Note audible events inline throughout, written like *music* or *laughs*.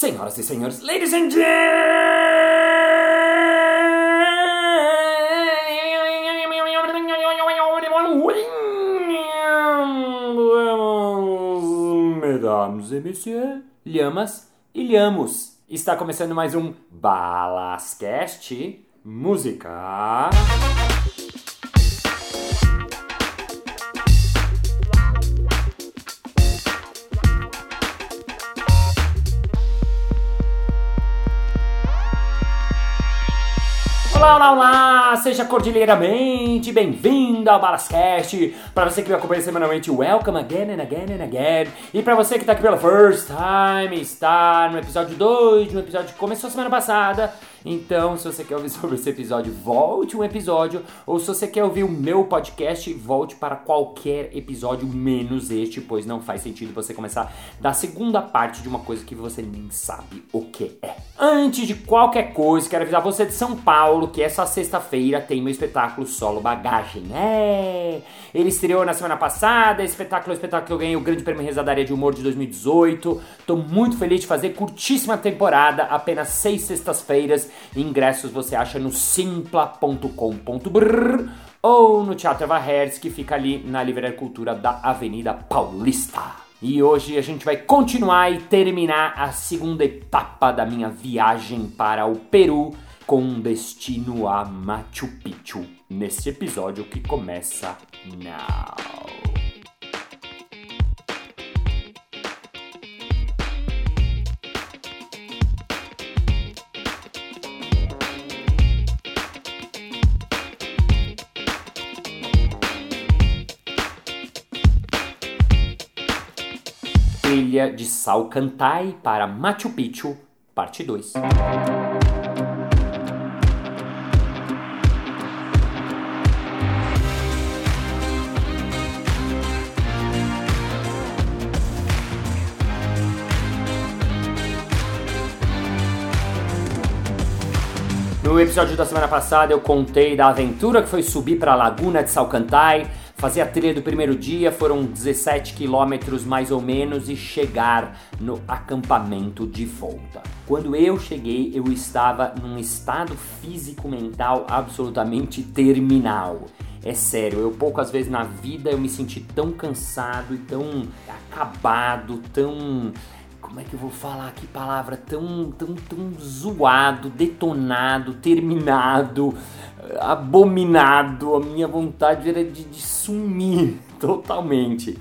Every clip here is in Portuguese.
Senhoras e senhores, ladies and gentlemen, mesdames et messieurs, lhamas e lhamos. Está começando mais um Balascast Música. Olá, olá, olá! Seja cordileiramente bem-vindo ao Balascast. Para você que me acompanha semanalmente, welcome again and again and again. E para você que está aqui pela first time, está no episódio 2, no episódio que começou semana passada. Então, se você quer ouvir *laughs* sobre esse episódio, volte um episódio. Ou se você quer ouvir o meu podcast, volte para qualquer episódio, menos este, pois não faz sentido você começar da segunda parte de uma coisa que você nem sabe o que é. Antes de qualquer coisa, quero avisar você de São Paulo que essa sexta-feira tem meu espetáculo Solo Bagagem. É! Ele estreou na semana passada, espetáculo espetáculo que eu ganhei o Grande Prêmio Resadaria de Humor de 2018. Tô muito feliz de fazer, curtíssima temporada, apenas seis sextas-feiras. Ingressos você acha no simpla.com.br ou no Teatro Eva Hertz, que fica ali na Livraria Cultura da Avenida Paulista. E hoje a gente vai continuar e terminar a segunda etapa da minha viagem para o Peru com destino a Machu Picchu, nesse episódio que começa now. Trilha de Salcantay para Machu Picchu, parte 2. No episódio da semana passada eu contei da aventura que foi subir para a Laguna de Salcantay, fazer a trilha do primeiro dia, foram 17 quilômetros mais ou menos, e chegar no acampamento de volta. Quando eu cheguei, eu estava num estado físico-mental absolutamente terminal. É sério, eu poucas vezes na vida eu me senti tão cansado e tão acabado, tão como é que eu vou falar que palavra tão, tão, tão zoado, detonado, terminado, abominado. A minha vontade era de, de sumir *laughs* totalmente.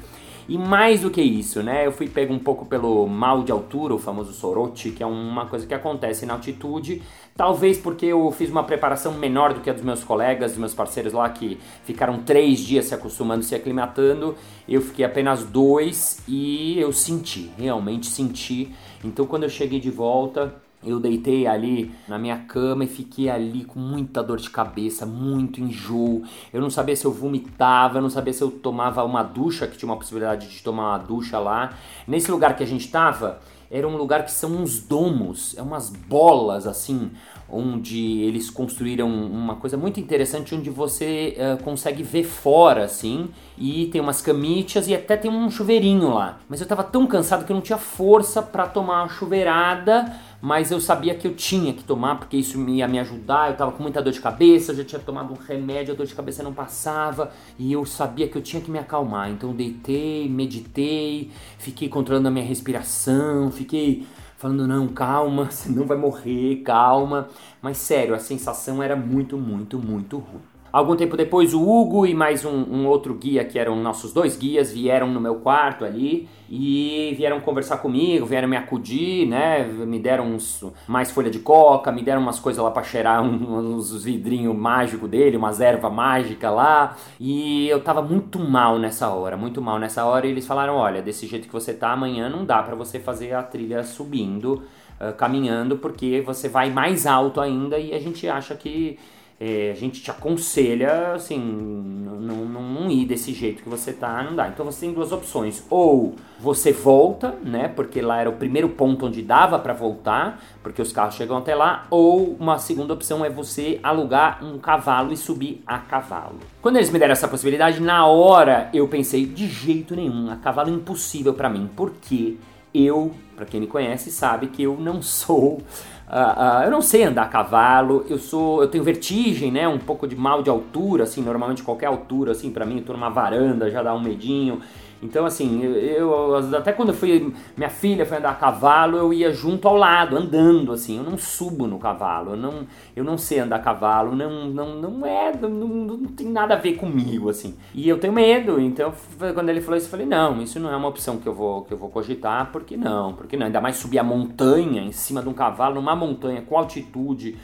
E mais do que isso, né? Eu fui pego um pouco pelo mal de altura, o famoso sorote, que é uma coisa que acontece na altitude. Talvez porque eu fiz uma preparação menor do que a dos meus colegas, dos meus parceiros lá, que ficaram três dias se acostumando, se aclimatando. Eu fiquei apenas dois e eu senti, realmente senti. Então quando eu cheguei de volta, eu deitei ali na minha cama e fiquei ali com muita dor de cabeça, muito enjoo. Eu não sabia se eu vomitava, eu não sabia se eu tomava uma ducha, que tinha uma possibilidade de tomar uma ducha lá. Nesse lugar que a gente estava, era um lugar que são uns domos, é umas bolas assim, onde eles construíram uma coisa muito interessante onde você uh, consegue ver fora assim e tem umas camichas e até tem um chuveirinho lá. Mas eu tava tão cansado que eu não tinha força para tomar uma chuveirada, mas eu sabia que eu tinha que tomar porque isso ia me ajudar. Eu tava com muita dor de cabeça, eu já tinha tomado um remédio, a dor de cabeça não passava e eu sabia que eu tinha que me acalmar. Então deitei, meditei, fiquei controlando a minha respiração, fiquei falando, não, calma, *laughs* você não vai morrer, calma. Mas sério, a sensação era muito, muito, muito ruim. Algum tempo depois, o Hugo e mais um, um, outro guia, que eram nossos dois guias, vieram no meu quarto ali e vieram conversar comigo, vieram me acudir, né? Me deram uns, mais folha de coca, me deram umas coisas lá pra cheirar, *laughs* uns vidrinhos mágicos dele, umas ervas mágicas lá. E eu tava muito mal nessa hora, muito mal nessa hora. E eles falaram: olha, desse jeito que você tá amanhã não dá para você fazer a trilha subindo, uh, caminhando, porque você vai mais alto ainda e a gente acha que é, a gente te aconselha, assim, não, não, não, ir desse jeito que você tá, não dá. Então você tem duas opções. Ou você volta, né, porque lá era o primeiro ponto onde dava para voltar, porque os carros chegam até lá. Ou uma segunda opção é você alugar um cavalo e subir a cavalo. Quando eles me deram essa possibilidade, na hora eu pensei, de jeito nenhum, a cavalo é impossível para mim, porque eu para quem me conhece sabe que eu não *laughs* sou Uh, uh, eu não sei andar a cavalo, eu sou, eu tenho vertigem, né, um pouco de mal de altura, assim, normalmente qualquer altura, assim, para mim, eu tô numa varanda, já dá um medinho. Então, assim, eu, até quando eu fui, minha filha foi andar a cavalo, eu ia junto ao lado, andando, assim, eu não subo no cavalo, eu não, eu não sei andar a cavalo, não, não, não é, não, não tem nada a ver comigo, assim. E eu tenho medo, então, quando ele falou isso, eu falei, não, isso não é uma opção que eu vou, que eu vou cogitar, porque não, porque não, ainda mais subir a montanha, em cima de um cavalo, numa montanha, com altitude,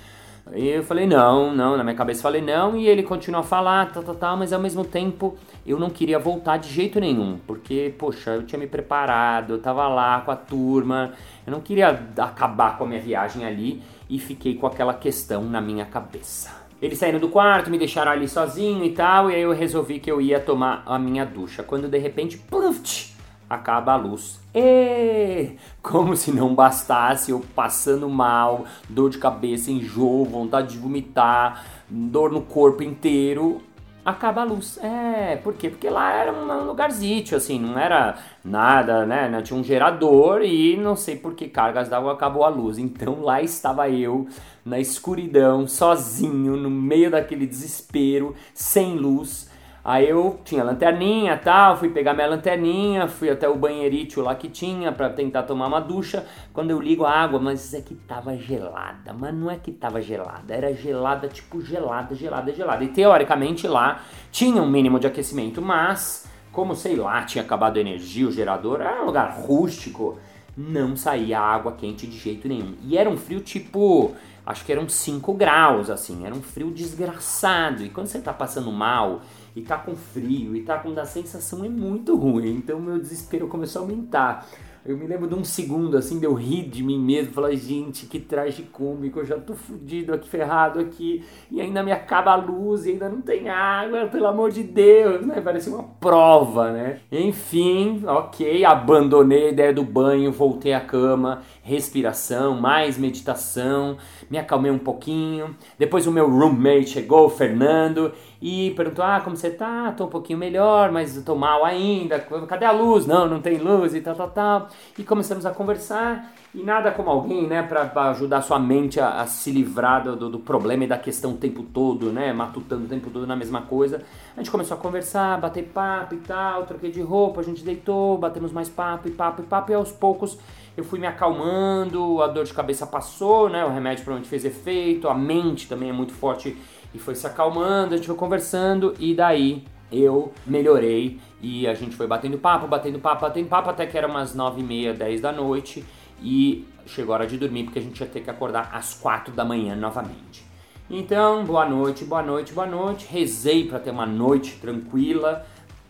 e eu falei, não, não, na minha cabeça falei não, e ele continua a falar, tal, tal, tal, mas ao mesmo tempo eu não queria voltar de jeito nenhum, porque, poxa, eu tinha me preparado, eu tava lá com a turma, eu não queria acabar com a minha viagem ali e fiquei com aquela questão na minha cabeça. Eles saíram do quarto, me deixaram ali sozinho e tal, e aí eu resolvi que eu ia tomar a minha ducha, quando de repente, pluf, acaba a luz. E como se não bastasse eu passando mal, dor de cabeça, enjoo, vontade de vomitar, dor no corpo inteiro, acaba a luz. É, por quê? Porque lá era um lugarzito, assim, não era nada, né? Tinha um gerador e não sei por que cargas d'água acabou a luz. Então lá estava eu, na escuridão, sozinho, no meio daquele desespero, sem luz Aí eu tinha lanterninha tal, fui pegar minha lanterninha, fui até o banheirito lá que tinha para tentar tomar uma ducha. Quando eu ligo a água, mas é que tava gelada, mas não é que tava gelada, era gelada, tipo gelada, gelada, gelada. E teoricamente lá tinha um mínimo de aquecimento, mas como sei lá, tinha acabado a energia, o gerador, era um lugar rústico, não saía água quente de jeito nenhum. E era um frio tipo, acho que eram 5 graus, assim, era um frio desgraçado. E quando você tá passando mal e tá com frio e tá com a sensação é muito ruim. Então meu desespero começou a aumentar. Eu me lembro de um segundo assim, de eu rir de mim mesmo, falar, gente, que traje cômico, eu já tô fudido aqui, ferrado aqui, e ainda me acaba a luz, e ainda não tem água, pelo amor de Deus, né? Parece uma prova, né? Enfim, ok, abandonei a ideia do banho, voltei à cama, respiração, mais meditação, me acalmei um pouquinho. Depois o meu roommate chegou, o Fernando, e perguntou: Ah, como você tá? Tô um pouquinho melhor, mas tô mal ainda. Cadê a luz? Não, não tem luz e tal, tal, tal. E começamos a conversar. E nada como alguém, né, para ajudar sua mente a, a se livrar do, do, problema e da questão o tempo todo, né, matutando o tempo todo na mesma coisa. A gente começou a conversar, bater papo e tal, troquei de roupa, a gente deitou, batemos mais papo e papo e papo, e aos poucos eu fui me acalmando, a dor de cabeça passou, né, o remédio provavelmente fez efeito, a mente também é muito forte e foi se acalmando, a gente foi conversando e daí eu melhorei e a gente foi batendo papo, batendo papo, batendo papo até que era umas 9 e meia, 10 da noite e chegou a hora de dormir porque a gente ia ter que acordar às 4 da manhã novamente. Então, boa noite, boa noite, boa noite. Rezei para ter uma noite tranquila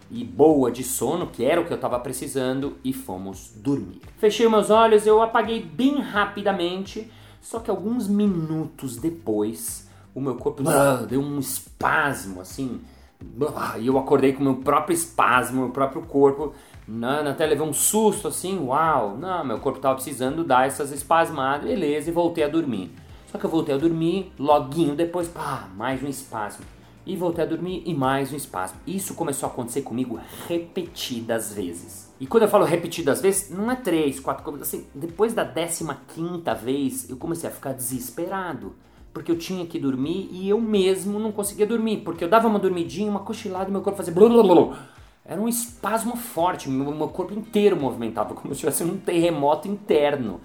e boa de sono, que era o que eu estava precisando, e fomos dormir. Fechei meus olhos, eu apaguei bem rapidamente, só que alguns minutos depois o meu corpo uh, deu um espasmo assim. Uh, e eu acordei com o meu próprio espasmo, meu próprio corpo. Né, até levei um susto assim, uau, não, meu corpo estava precisando dar essas espasmadas, beleza, e voltei a dormir. Só que eu voltei a dormir, loguinho depois, pá, mais um espasmo. E voltei a dormir e mais um espasmo. Isso começou a acontecer comigo repetidas vezes. E quando eu falo repetidas vezes, não é três, quatro, assim, depois da décima quinta vez, eu comecei a ficar desesperado porque eu tinha que dormir e eu mesmo não conseguia dormir, porque eu dava uma dormidinha, uma cochilada e meu corpo fazia blá. Era um espasmo forte, meu, meu corpo inteiro movimentava, *laughs* como se tivesse um terremoto interno.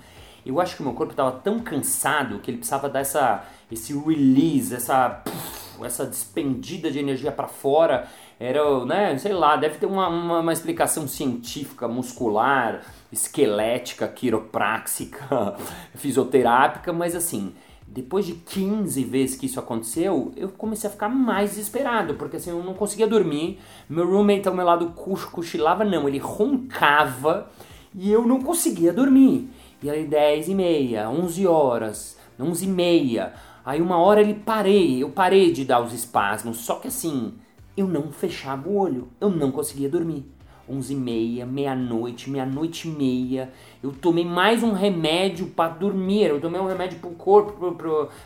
Eu acho que o meu corpo estava tão cansado que ele precisava dar essa, esse release, essa, essa despendida de energia para fora. Era, né, sei lá, deve ter uma, uma, uma explicação científica, muscular, esquelética, quiropráxica, *laughs* fisioterápica, mas assim, depois de 15 vezes que isso aconteceu, eu comecei a ficar mais desesperado, porque assim, eu não conseguia dormir. Meu roommate ao meu lado cochilava, não, ele roncava e eu não conseguia dormir. E aí 10 e meia, 11 horas, 11 e meia. Aí uma hora ele parei, eu parei de dar os espasmos, só que assim, eu não fechava o olho, eu não conseguia dormir. 11 e meia, meia-noite, meia-noite e meia. Eu tomei mais um remédio para dormir. Eu tomei um remédio pro corpo,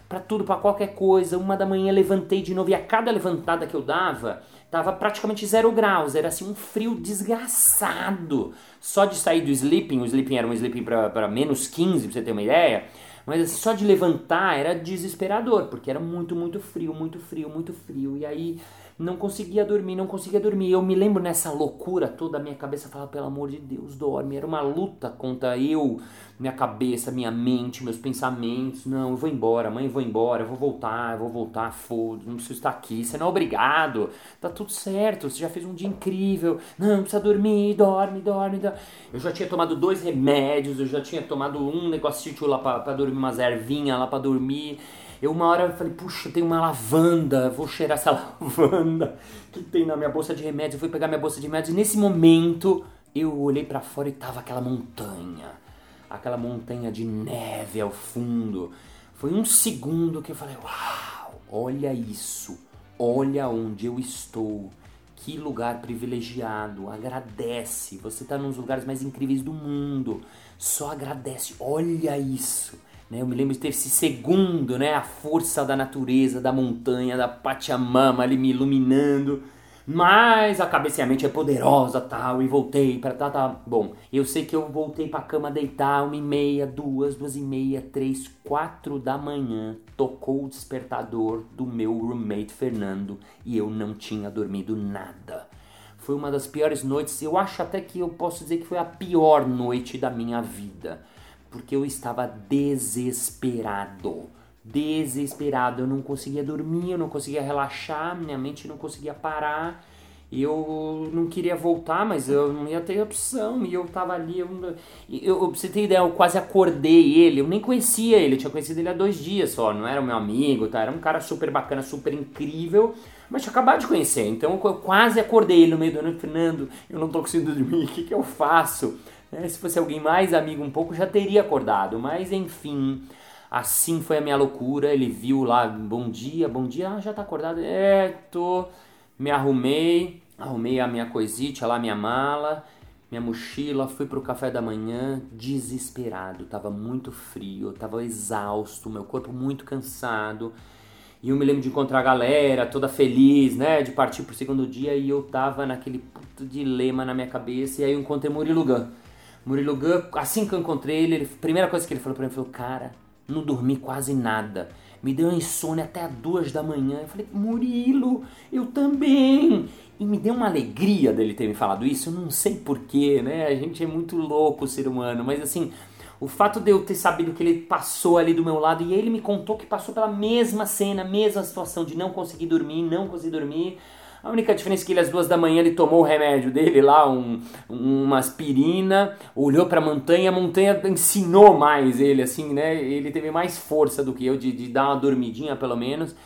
pra tudo, para qualquer coisa. Uma da manhã levantei de novo e a cada levantada que eu dava, tava praticamente zero graus, era assim um frio desgraçado. Só de sair do sleeping, o sleeping era um sleeping para menos 15, pra você ter uma ideia, mas assim, só de levantar era desesperador, porque era muito, muito frio, muito frio, muito frio. E aí não conseguia dormir, não conseguia dormir. Eu me lembro nessa loucura toda, a minha cabeça falava, pelo amor de Deus, dorme. Era uma luta contra eu, minha cabeça, minha mente, meus pensamentos. Não, eu vou embora, mãe, eu vou embora, eu vou voltar, eu vou voltar, foda não preciso estar aqui, você não é obrigado, tá tudo certo, você já fez um dia incrível. Não, precisa dormir, dorme, dorme, dorme. Eu já tinha tomado dois remédios, eu já tinha tomado um negocinho lá pra, pra dormir, umas ervinhas lá pra dormir. Eu uma hora falei, puxa, tem uma lavanda, vou cheirar essa *laughs* lavanda que tem na minha bolsa de remédio. Eu fui pegar minha bolsa de remédio e nesse momento eu olhei para fora e tava aquela montanha, aquela montanha de neve ao fundo. Foi um segundo que eu falei, uau, olha isso, olha onde eu estou. Que lugar privilegiado, agradece. Você está nos lugares mais incríveis do mundo. Só agradece, olha isso. Né? Eu me lembro de ter esse segundo, né? a força da natureza, da montanha, da Pachamama ali me iluminando. Mas a cabeça e a mente é poderosa tal, e voltei para tá, tá. Bom, eu sei que eu voltei pra cama deitar uma e meia, duas, duas e meia, três, quatro da manhã. Tocou o despertador do meu roommate Fernando e eu não tinha dormido nada. Foi uma das piores noites, eu acho até que eu posso dizer que foi a pior noite da minha vida porque eu estava desesperado. Desesperado, eu não conseguia dormir, eu não conseguia relaxar, minha mente não conseguia parar. Eu não queria voltar, mas eu não ia ter opção. E eu tava ali. Eu, eu, pra você ter ideia, eu quase acordei ele. Eu nem conhecia ele, eu tinha conhecido ele há dois dias só. Não era meu amigo, tá? Era um cara super bacana, super incrível. Mas tinha acabado de conhecer. Então eu quase acordei ele no meio do ano. Fernando, eu não tô conseguindo dormir, o que, que eu faço? Né? Se fosse alguém mais amigo um pouco, já teria acordado. Mas enfim, assim foi a minha loucura. Ele viu lá, bom dia, bom dia, ah, já tá acordado? É, tô. Me arrumei, arrumei a minha coisita lá, minha mala, minha mochila, fui pro café da manhã desesperado. Tava muito frio, tava exausto, meu corpo muito cansado. E eu me lembro de encontrar a galera toda feliz, né? De partir pro segundo dia e eu tava naquele puto dilema na minha cabeça. E aí eu encontrei Murilo Gun. Murilo Gun, assim que eu encontrei ele, a primeira coisa que ele falou pra mim foi: Cara, não dormi quase nada. Me deu insônia até as duas da manhã. Eu falei: Murilo, eu também. E me deu uma alegria dele ter me falado isso. Eu não sei porquê, né? A gente é muito louco, o ser humano. Mas assim, o fato de eu ter sabido que ele passou ali do meu lado e ele me contou que passou pela mesma cena, mesma situação de não conseguir dormir, não conseguir dormir. A única diferença é que ele às duas da manhã ele tomou o remédio dele lá, um, uma aspirina, olhou para a montanha, a montanha ensinou mais ele, assim, né? Ele teve mais força do que eu de, de dar uma dormidinha pelo menos.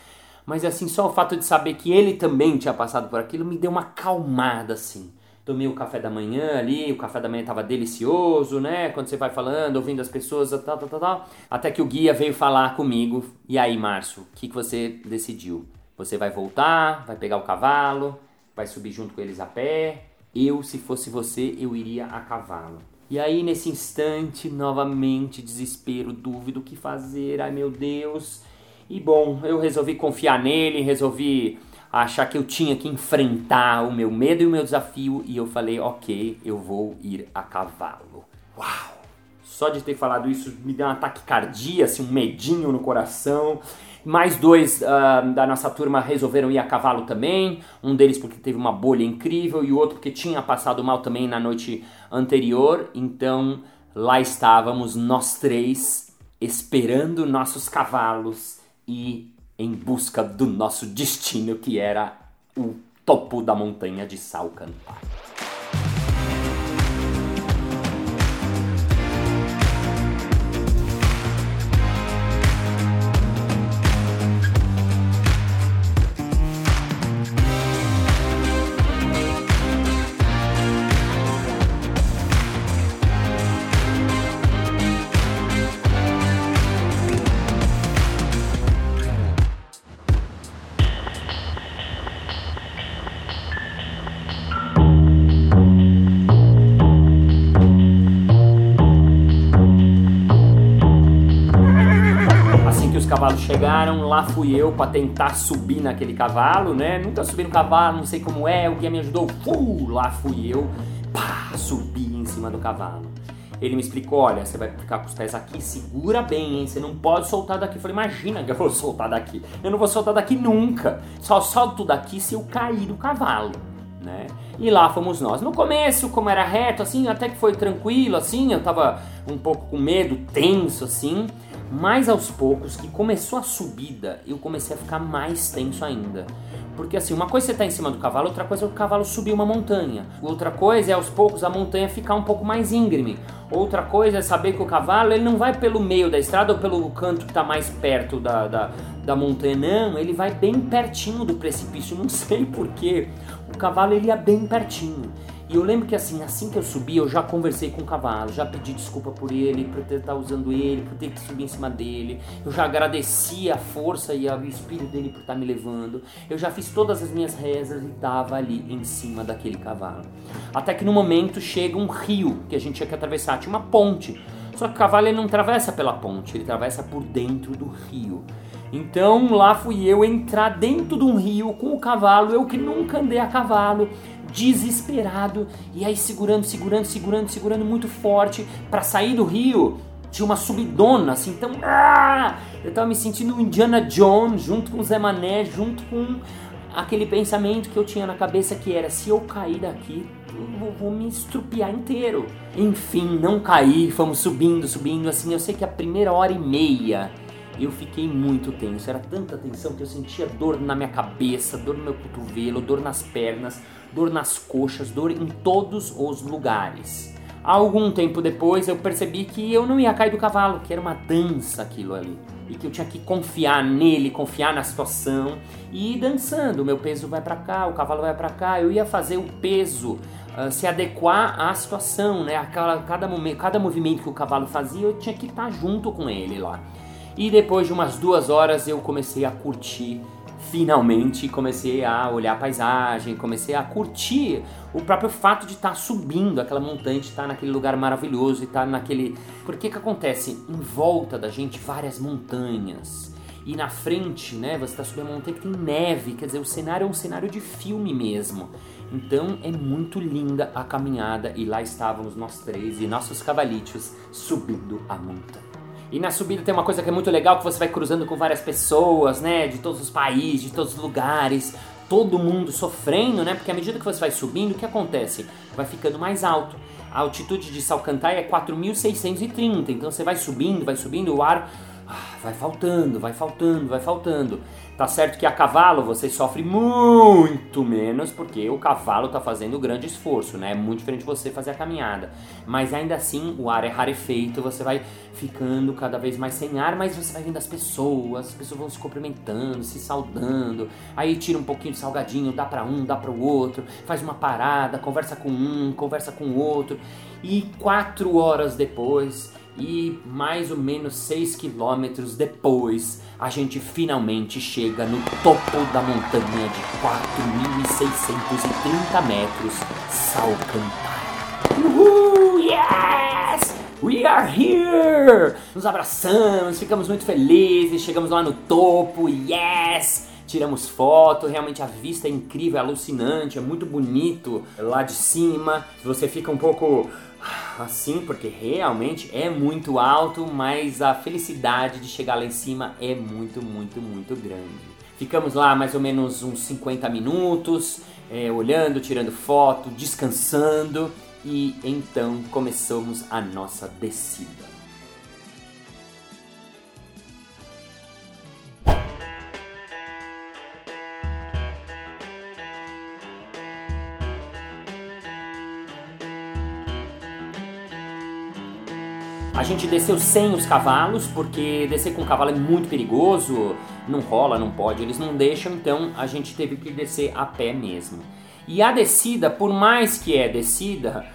Mas assim, só o fato de saber que ele também tinha passado por aquilo me deu uma calmada, assim. Tomei o café da manhã ali, o café da manhã estava delicioso, né? Quando você vai falando, ouvindo as pessoas, tal, tal, tal, tal. Até que o guia veio falar comigo. E aí, Márcio, o que, que você decidiu? Você vai voltar, vai pegar o cavalo, vai subir junto com eles a pé. Eu, se fosse você, eu iria a cavalo. E aí, nesse instante, novamente, desespero, dúvida, o que fazer, ai meu Deus. E bom, eu resolvi confiar nele, resolvi achar que eu tinha que enfrentar o meu medo e o meu desafio. E eu falei, ok, eu vou ir a cavalo. Uau! Só de ter falado isso me deu um ataque cardíaco, assim, um medinho no coração. Mais dois uh, da nossa turma resolveram ir a cavalo também. Um deles porque teve uma bolha incrível e o outro porque tinha passado mal também na noite anterior. Então lá estávamos nós três esperando nossos cavalos e em busca do nosso destino que era o topo da montanha de Salcantay. Chegaram, lá fui eu para tentar subir naquele cavalo, né? Nunca subi no cavalo, não sei como é, o guia me ajudou, uh, lá fui eu, pá, subi em cima do cavalo. Ele me explicou, olha, você vai ficar com os pés aqui, segura bem, hein? Você não pode soltar daqui. Eu falei, imagina que eu vou *laughs* soltar daqui. Eu não vou soltar daqui nunca. Só solto daqui se eu cair do cavalo, né? E lá fomos nós. No começo, como era reto, assim, até que foi tranquilo, assim, eu tava um pouco com medo, tenso, assim. Mas aos poucos, que começou a subida, eu comecei a ficar mais tenso ainda. Porque assim, uma coisa é você tá em cima do cavalo, outra coisa é o cavalo subir uma montanha. Outra coisa é aos poucos a montanha ficar um pouco mais íngreme. Outra coisa é saber que o cavalo ele não vai pelo meio da estrada ou pelo canto que está mais perto da, da, da montanha, não. Ele vai bem pertinho do precipício. Não *laughs* sei porquê. O cavalo ele ia bem pertinho. E eu lembro que assim, assim que eu subi, eu já conversei com o cavalo, já pedi desculpa por ele, por ter estar usando ele, por ter que subir em cima dele. Eu já agradeci a força e o espírito dele por estar me levando. Eu já fiz todas as minhas rezas e estava ali em cima daquele cavalo. Até que no momento chega um rio que a gente tinha que atravessar, tinha uma ponte. Só que o cavalo ele não atravessa pela ponte, ele atravessa por dentro do rio. Então lá fui eu entrar dentro de um rio com o cavalo, eu que nunca andei a cavalo, desesperado, e aí segurando, segurando, segurando, segurando muito forte para sair do rio. Tinha uma subidona, assim, então. Ah! Eu tava me sentindo Indiana Jones junto com o Zé Mané, junto com aquele pensamento que eu tinha na cabeça que era: se eu cair daqui, eu vou me estrupiar inteiro. Enfim, não caí, fomos subindo, subindo, assim. Eu sei que a primeira hora e meia eu fiquei muito tenso. Era tanta tensão que eu sentia dor na minha cabeça, dor no meu cotovelo, dor nas pernas, dor nas coxas, dor em todos os lugares. Algum tempo depois eu percebi que eu não ia cair do cavalo, que era uma dança aquilo ali. E que eu tinha que confiar nele, confiar na situação e ir dançando. O meu peso vai para cá, o cavalo vai para cá. Eu ia fazer o peso uh, se adequar à situação, né? A cada, cada, momento, cada movimento que o cavalo fazia, eu tinha que estar junto com ele lá. E depois de umas duas horas eu comecei a curtir finalmente comecei a olhar a paisagem, comecei a curtir o próprio fato de estar tá subindo aquela montanha, de estar tá naquele lugar maravilhoso e estar tá naquele. Porque que acontece? Em volta da gente várias montanhas. E na frente, né, você está subindo uma montanha que tem neve, quer dizer, o cenário é um cenário de filme mesmo. Então é muito linda a caminhada e lá estávamos nós três e nossos cavalitos subindo a montanha. E na subida tem uma coisa que é muito legal, que você vai cruzando com várias pessoas, né? De todos os países, de todos os lugares, todo mundo sofrendo, né? Porque à medida que você vai subindo, o que acontece? Vai ficando mais alto. A altitude de Salcantay é 4.630, então você vai subindo, vai subindo, o ar ah, vai faltando, vai faltando, vai faltando. Tá certo que a cavalo você sofre muito menos porque o cavalo está fazendo grande esforço, né? É muito diferente você fazer a caminhada. Mas ainda assim o ar é rarefeito, você vai ficando cada vez mais sem ar, mas você vai vendo as pessoas, as pessoas vão se cumprimentando, se saudando. Aí tira um pouquinho de salgadinho, dá para um, dá para o outro, faz uma parada, conversa com um, conversa com o outro. E quatro horas depois e mais ou menos 6 quilômetros depois, a gente finalmente chega no topo da montanha de 4.630 metros, Salcantay. Uhul! Yes! We are here! Nos abraçamos, ficamos muito felizes, chegamos lá no topo, yes! Tiramos foto, realmente a vista é incrível, é alucinante, é muito bonito lá de cima. Você fica um pouco assim, porque realmente é muito alto, mas a felicidade de chegar lá em cima é muito, muito, muito grande. Ficamos lá mais ou menos uns 50 minutos, é, olhando, tirando foto, descansando e então começamos a nossa descida. A gente desceu sem os cavalos, porque descer com o cavalo é muito perigoso, não rola, não pode, eles não deixam, então a gente teve que descer a pé mesmo. E a descida, por mais que é descida,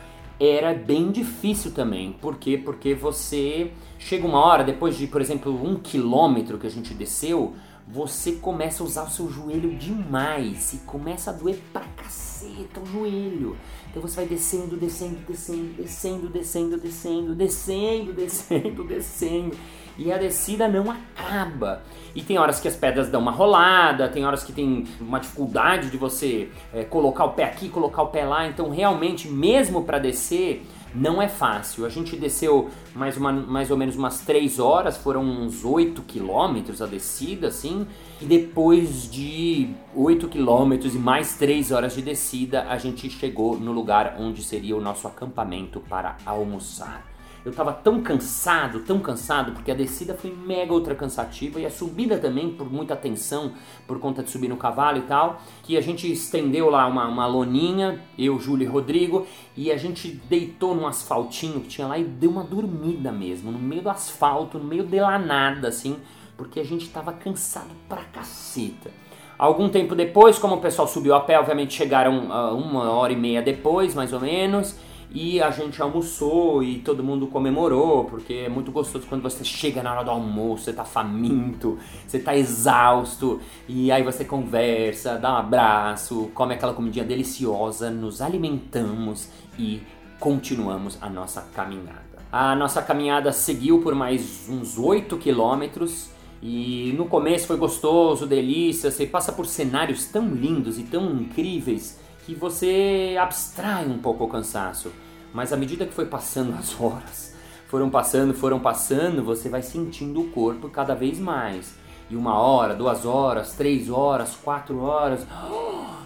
era bem difícil também. Por quê? Porque você chega uma hora, depois de, por exemplo, um quilômetro que a gente desceu, você começa a usar o seu joelho demais e começa a doer pra caceta o joelho. Então você vai descendo, descendo, descendo, descendo, descendo, descendo, descendo, *laughs* descendo, descendo. e a descida não acaba. E tem horas que as pedras dão uma rolada, tem horas que tem uma dificuldade de você é, colocar o pé aqui, colocar o pé lá. Então, realmente, mesmo para descer, não é fácil. A gente desceu mais, uma, mais ou menos umas 3 horas, foram uns 8 quilômetros a descida, assim. E depois de 8 quilômetros e mais 3 horas de descida, a gente chegou no lugar onde seria o nosso acampamento para almoçar. Eu tava tão cansado, tão cansado, porque a descida foi mega ultra cansativa e a subida também, por muita tensão, por conta de subir no cavalo e tal, que a gente estendeu lá uma, uma loninha, eu, Júlio e Rodrigo, e a gente deitou num asfaltinho que tinha lá e deu uma dormida mesmo, no meio do asfalto, no meio de lá nada, assim, porque a gente tava cansado pra caceta. Algum tempo depois, como o pessoal subiu a pé, obviamente chegaram uh, uma hora e meia depois, mais ou menos, e a gente almoçou e todo mundo comemorou, porque é muito gostoso quando você chega na hora do almoço, você tá faminto, você tá exausto, e aí você conversa, dá um abraço, come aquela comidinha deliciosa, nos alimentamos e continuamos a nossa caminhada. A nossa caminhada seguiu por mais uns 8 quilômetros. E no começo foi gostoso, delícia, você passa por cenários tão lindos e tão incríveis que você abstrai um pouco o cansaço. Mas à medida que foi passando as *laughs* horas, foram passando, foram passando, você vai sentindo o corpo cada vez mais. E uma hora, duas horas, três horas, quatro horas. Oh!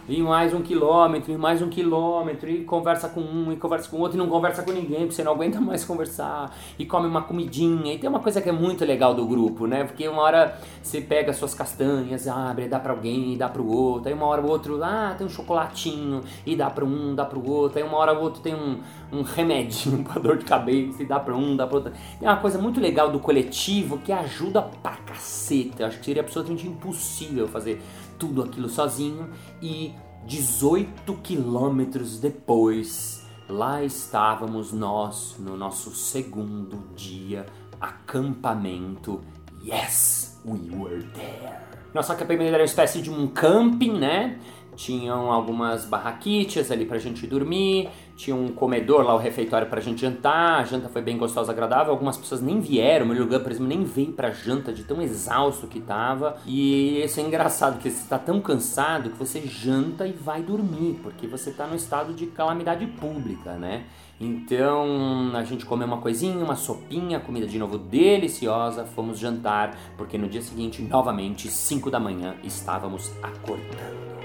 E mais um quilômetro, e mais um quilômetro, e conversa com um, e conversa com outro, e não conversa com ninguém, porque você não aguenta *laughs* mais conversar, e come uma comidinha. E tem uma coisa que é muito legal do grupo, né? Porque uma hora você pega suas castanhas, abre, dá pra alguém, dá pro outro, aí uma hora o outro, ah, tem um chocolatinho, e dá pra um, dá pro outro, aí uma hora o outro tem um, um remedinho *laughs* pra dor de cabeça, e dá pra um, dá pro outro. É uma coisa muito legal do coletivo que ajuda pra caceta. Acho que seria absolutamente impossível fazer tudo aquilo sozinho e 18 quilômetros depois, lá estávamos nós no nosso segundo dia acampamento. Yes, we were there. Nosso acampamento era uma espécie de um camping, né? Tinham algumas barraquitas ali pra gente dormir, tinha um comedor lá, o refeitório pra gente jantar, a janta foi bem gostosa, agradável, algumas pessoas nem vieram, o meu lugar, por exemplo, nem veio pra janta de tão exausto que tava, e isso é engraçado, que você tá tão cansado que você janta e vai dormir, porque você tá no estado de calamidade pública, né? Então a gente comeu uma coisinha, uma sopinha, comida de novo deliciosa, fomos jantar, porque no dia seguinte, novamente, 5 da manhã, estávamos acordando.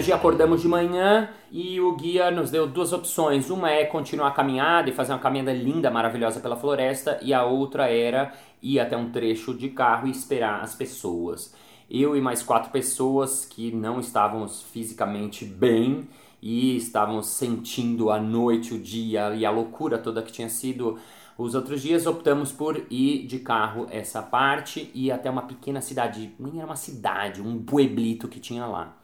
Dia acordamos de manhã e o guia nos deu duas opções. Uma é continuar a caminhada e fazer uma caminhada linda, maravilhosa pela floresta, e a outra era ir até um trecho de carro e esperar as pessoas. Eu e mais quatro pessoas que não estávamos fisicamente bem e estávamos sentindo a noite, o dia e a loucura toda que tinha sido os outros dias optamos por ir de carro essa parte e até uma pequena cidade, nem era uma cidade, um pueblito que tinha lá.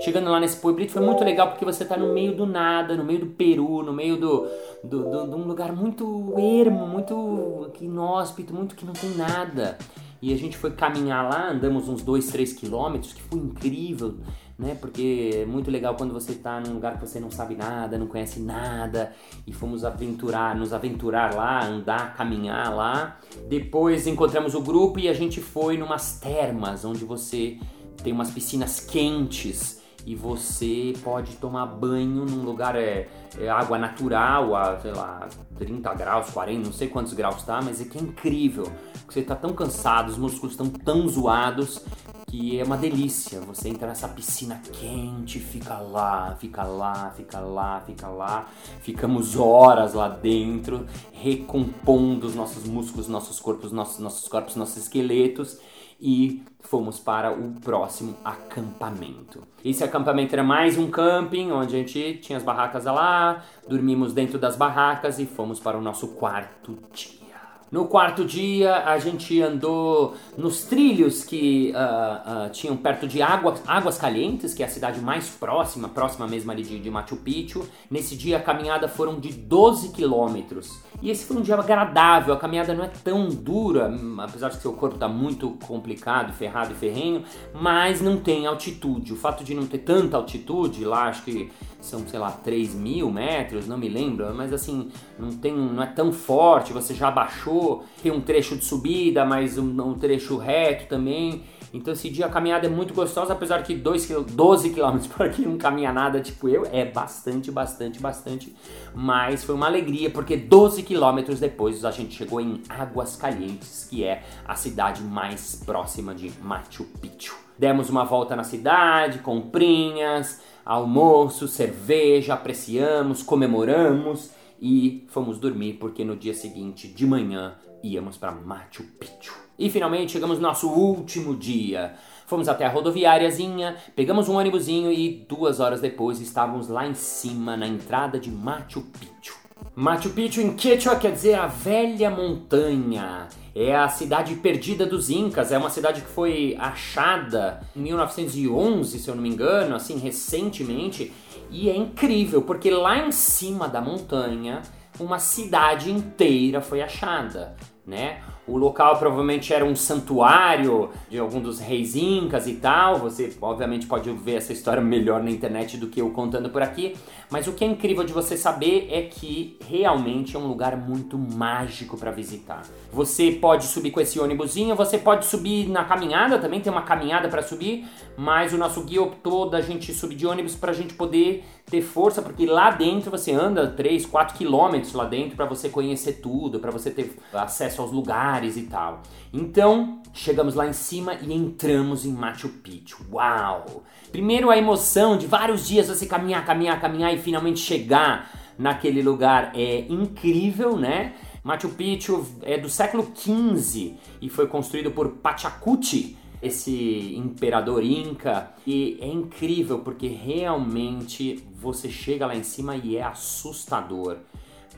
Chegando lá nesse pueblito foi muito legal porque você está no meio do nada, no meio do Peru, no meio do, do, do, de um lugar muito ermo, muito inóspito, muito que não tem nada. E a gente foi caminhar lá, andamos uns 2, 3 quilômetros, que foi incrível né? Porque é muito legal quando você está num lugar que você não sabe nada, não conhece nada e fomos aventurar, nos aventurar lá, andar, caminhar lá. Depois encontramos o grupo e a gente foi numas termas onde você tem umas piscinas quentes e você pode tomar banho num lugar é, é água natural a, sei lá, 30 graus, 40, não sei quantos graus tá, mas é que é incrível. Você tá tão cansado, os músculos estão tão zoados que é uma delícia. Você entra nessa piscina quente, fica lá, fica lá, fica lá, fica lá. Ficamos horas lá dentro, recompondo os nossos músculos, nossos corpos, nossos, nossos corpos, nossos esqueletos e fomos para o próximo acampamento. Esse acampamento era mais um camping onde a gente tinha as barracas lá, dormimos dentro das barracas e fomos para o nosso quarto dia. No quarto dia, a gente andou nos trilhos que uh, uh, tinham perto de Água, Águas Calientes, que é a cidade mais próxima, próxima mesmo ali de, de Machu Picchu. Nesse dia, a caminhada foram de 12 quilômetros. E esse foi um dia agradável, a caminhada não é tão dura, apesar de seu corpo está muito complicado, ferrado e ferrenho, mas não tem altitude. O fato de não ter tanta altitude, lá acho que são, sei lá, 3 mil metros, não me lembro, mas assim, não, tem, não é tão forte, você já baixou, tem um trecho de subida, mas um, um trecho reto também. Então esse dia a caminhada é muito gostosa, apesar que 2 12 km por aqui não caminha nada, tipo eu, é bastante, bastante, bastante. Mas foi uma alegria, porque 12 km depois a gente chegou em Águas Calientes, que é a cidade mais próxima de Machu Picchu. Demos uma volta na cidade, comprinhas, almoço, cerveja, apreciamos, comemoramos e fomos dormir porque no dia seguinte, de manhã, íamos para Machu Picchu. E finalmente chegamos no nosso último dia. Fomos até a rodoviáriazinha, pegamos um ônibusinho e duas horas depois estávamos lá em cima, na entrada de Machu Picchu. Machu Picchu em Quechua quer dizer a velha montanha. É a cidade perdida dos Incas, é uma cidade que foi achada em 1911, se eu não me engano, assim, recentemente, e é incrível, porque lá em cima da montanha, uma cidade inteira foi achada, né? O local provavelmente era um santuário de algum dos reis incas e tal. Você obviamente pode ver essa história melhor na internet do que eu contando por aqui, mas o que é incrível de você saber é que realmente é um lugar muito mágico para visitar. Você pode subir com esse ônibusinho, você pode subir na caminhada, também tem uma caminhada para subir, mas o nosso guia optou da gente subir de ônibus para a gente poder ter força, porque lá dentro você anda 3, 4 quilômetros lá dentro para você conhecer tudo, para você ter acesso aos lugares e tal. Então, chegamos lá em cima e entramos em Machu Picchu. Uau! Primeiro a emoção de vários dias você caminhar, caminhar, caminhar e finalmente chegar naquele lugar é incrível, né? Machu Picchu é do século XV e foi construído por Pachacuti, esse imperador inca e é incrível porque realmente você chega lá em cima e é assustador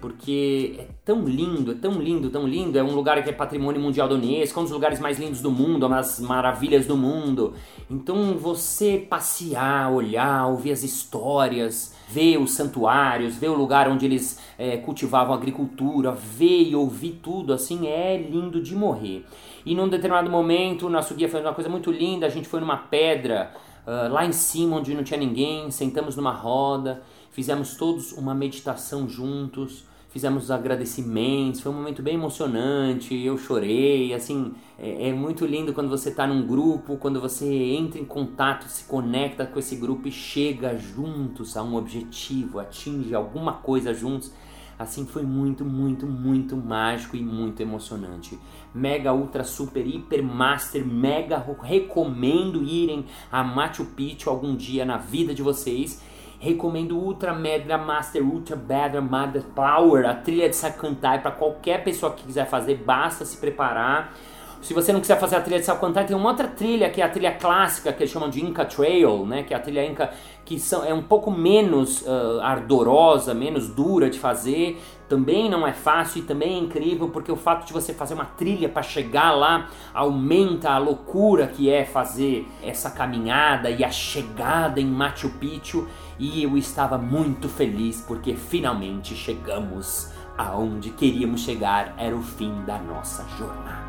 porque é tão lindo, é tão lindo, tão lindo. É um lugar que é patrimônio mundial da Unesco, é um dos lugares mais lindos do mundo, é uma das maravilhas do mundo. Então você passear, olhar, ouvir as histórias, ver os santuários, ver o lugar onde eles é, cultivavam agricultura, ver e ouvir tudo, assim, é lindo de morrer. E num determinado momento, o nosso guia fez uma coisa muito linda, a gente foi numa pedra, uh, lá em cima onde não tinha ninguém, sentamos numa roda, fizemos todos uma meditação juntos, fizemos agradecimentos, foi um momento bem emocionante, eu chorei, assim, é, é muito lindo quando você está num grupo, quando você entra em contato, se conecta com esse grupo e chega juntos a um objetivo, atinge alguma coisa juntos. Assim foi muito, muito, muito mágico e muito emocionante. Mega, ultra, super, hiper, master, mega recomendo irem a Machu Picchu algum dia na vida de vocês Recomendo Ultra Mega Master Ultra Better Mother Power, a trilha de Sakantai para qualquer pessoa que quiser fazer, basta se preparar. Se você não quiser fazer a trilha de Sakantai, tem uma outra trilha que é a trilha clássica que eles chamam de Inca Trail, né? Que é a trilha Inca que são, é um pouco menos uh, ardorosa, menos dura de fazer, também não é fácil e também é incrível porque o fato de você fazer uma trilha para chegar lá aumenta a loucura que é fazer essa caminhada e a chegada em Machu Picchu e eu estava muito feliz porque finalmente chegamos aonde queríamos chegar, era o fim da nossa jornada.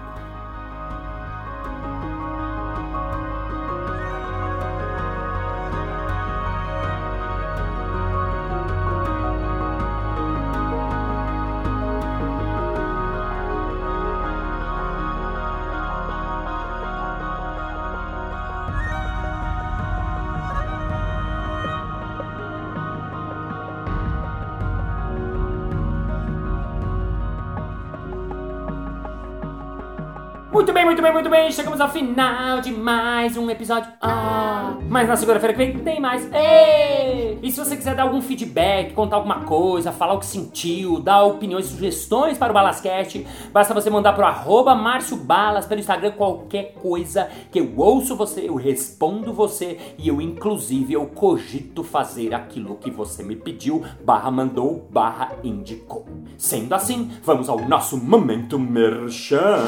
thank you Muito bem, muito bem, muito bem. Chegamos ao final de mais um episódio. Ah, mas na segunda-feira que vem tem mais. Ei! E se você quiser dar algum feedback, contar alguma coisa, falar o que sentiu, dar opiniões, sugestões para o Balascast, basta você mandar pro arroba Márcio Balas pelo Instagram qualquer coisa que eu ouço você, eu respondo você e eu inclusive eu cogito fazer aquilo que você me pediu, barra mandou, barra indicou. Sendo assim, vamos ao nosso momento merchan.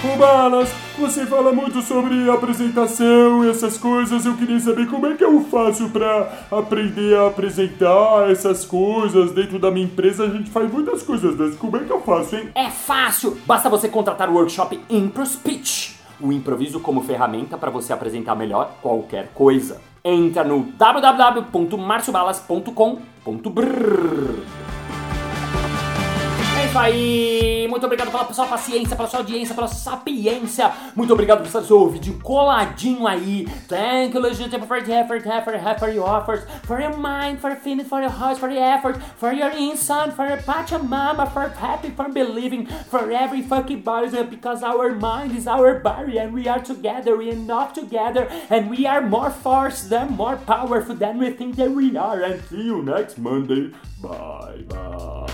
Ô Balas, você fala muito sobre apresentação e essas coisas. Eu queria saber como é que eu faço pra aprender a apresentar essas coisas dentro da minha empresa. A gente faz muitas coisas dessas. Como é que eu faço, hein? É fácil! Basta você contratar o workshop Impro Speech, o improviso como ferramenta para você apresentar melhor qualquer coisa. Entra no www.marciobalas.com.br isso aí! Muito obrigado pela sua paciência, pela sua audiência, pela sua sapiência. Muito obrigado por estar seu vídeo coladinho aí. Thank you, legítimo, for the effort, effort, effort, for your offers, for your mind, for your feelings, for your heart, for your effort, for your insight, for your pachamama, for happy, for believing, for every fucking body, because our mind is our body and we are together, we are not together, and we are more force than more powerful than we think that we are. And see you next Monday. Bye bye.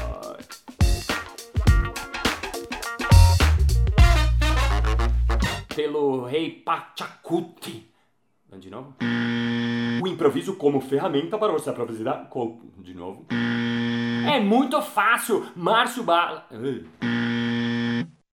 Pelo rei Pachacuti. De novo. O improviso como ferramenta para você apresentar. De novo. É muito fácil, Márcio Bala.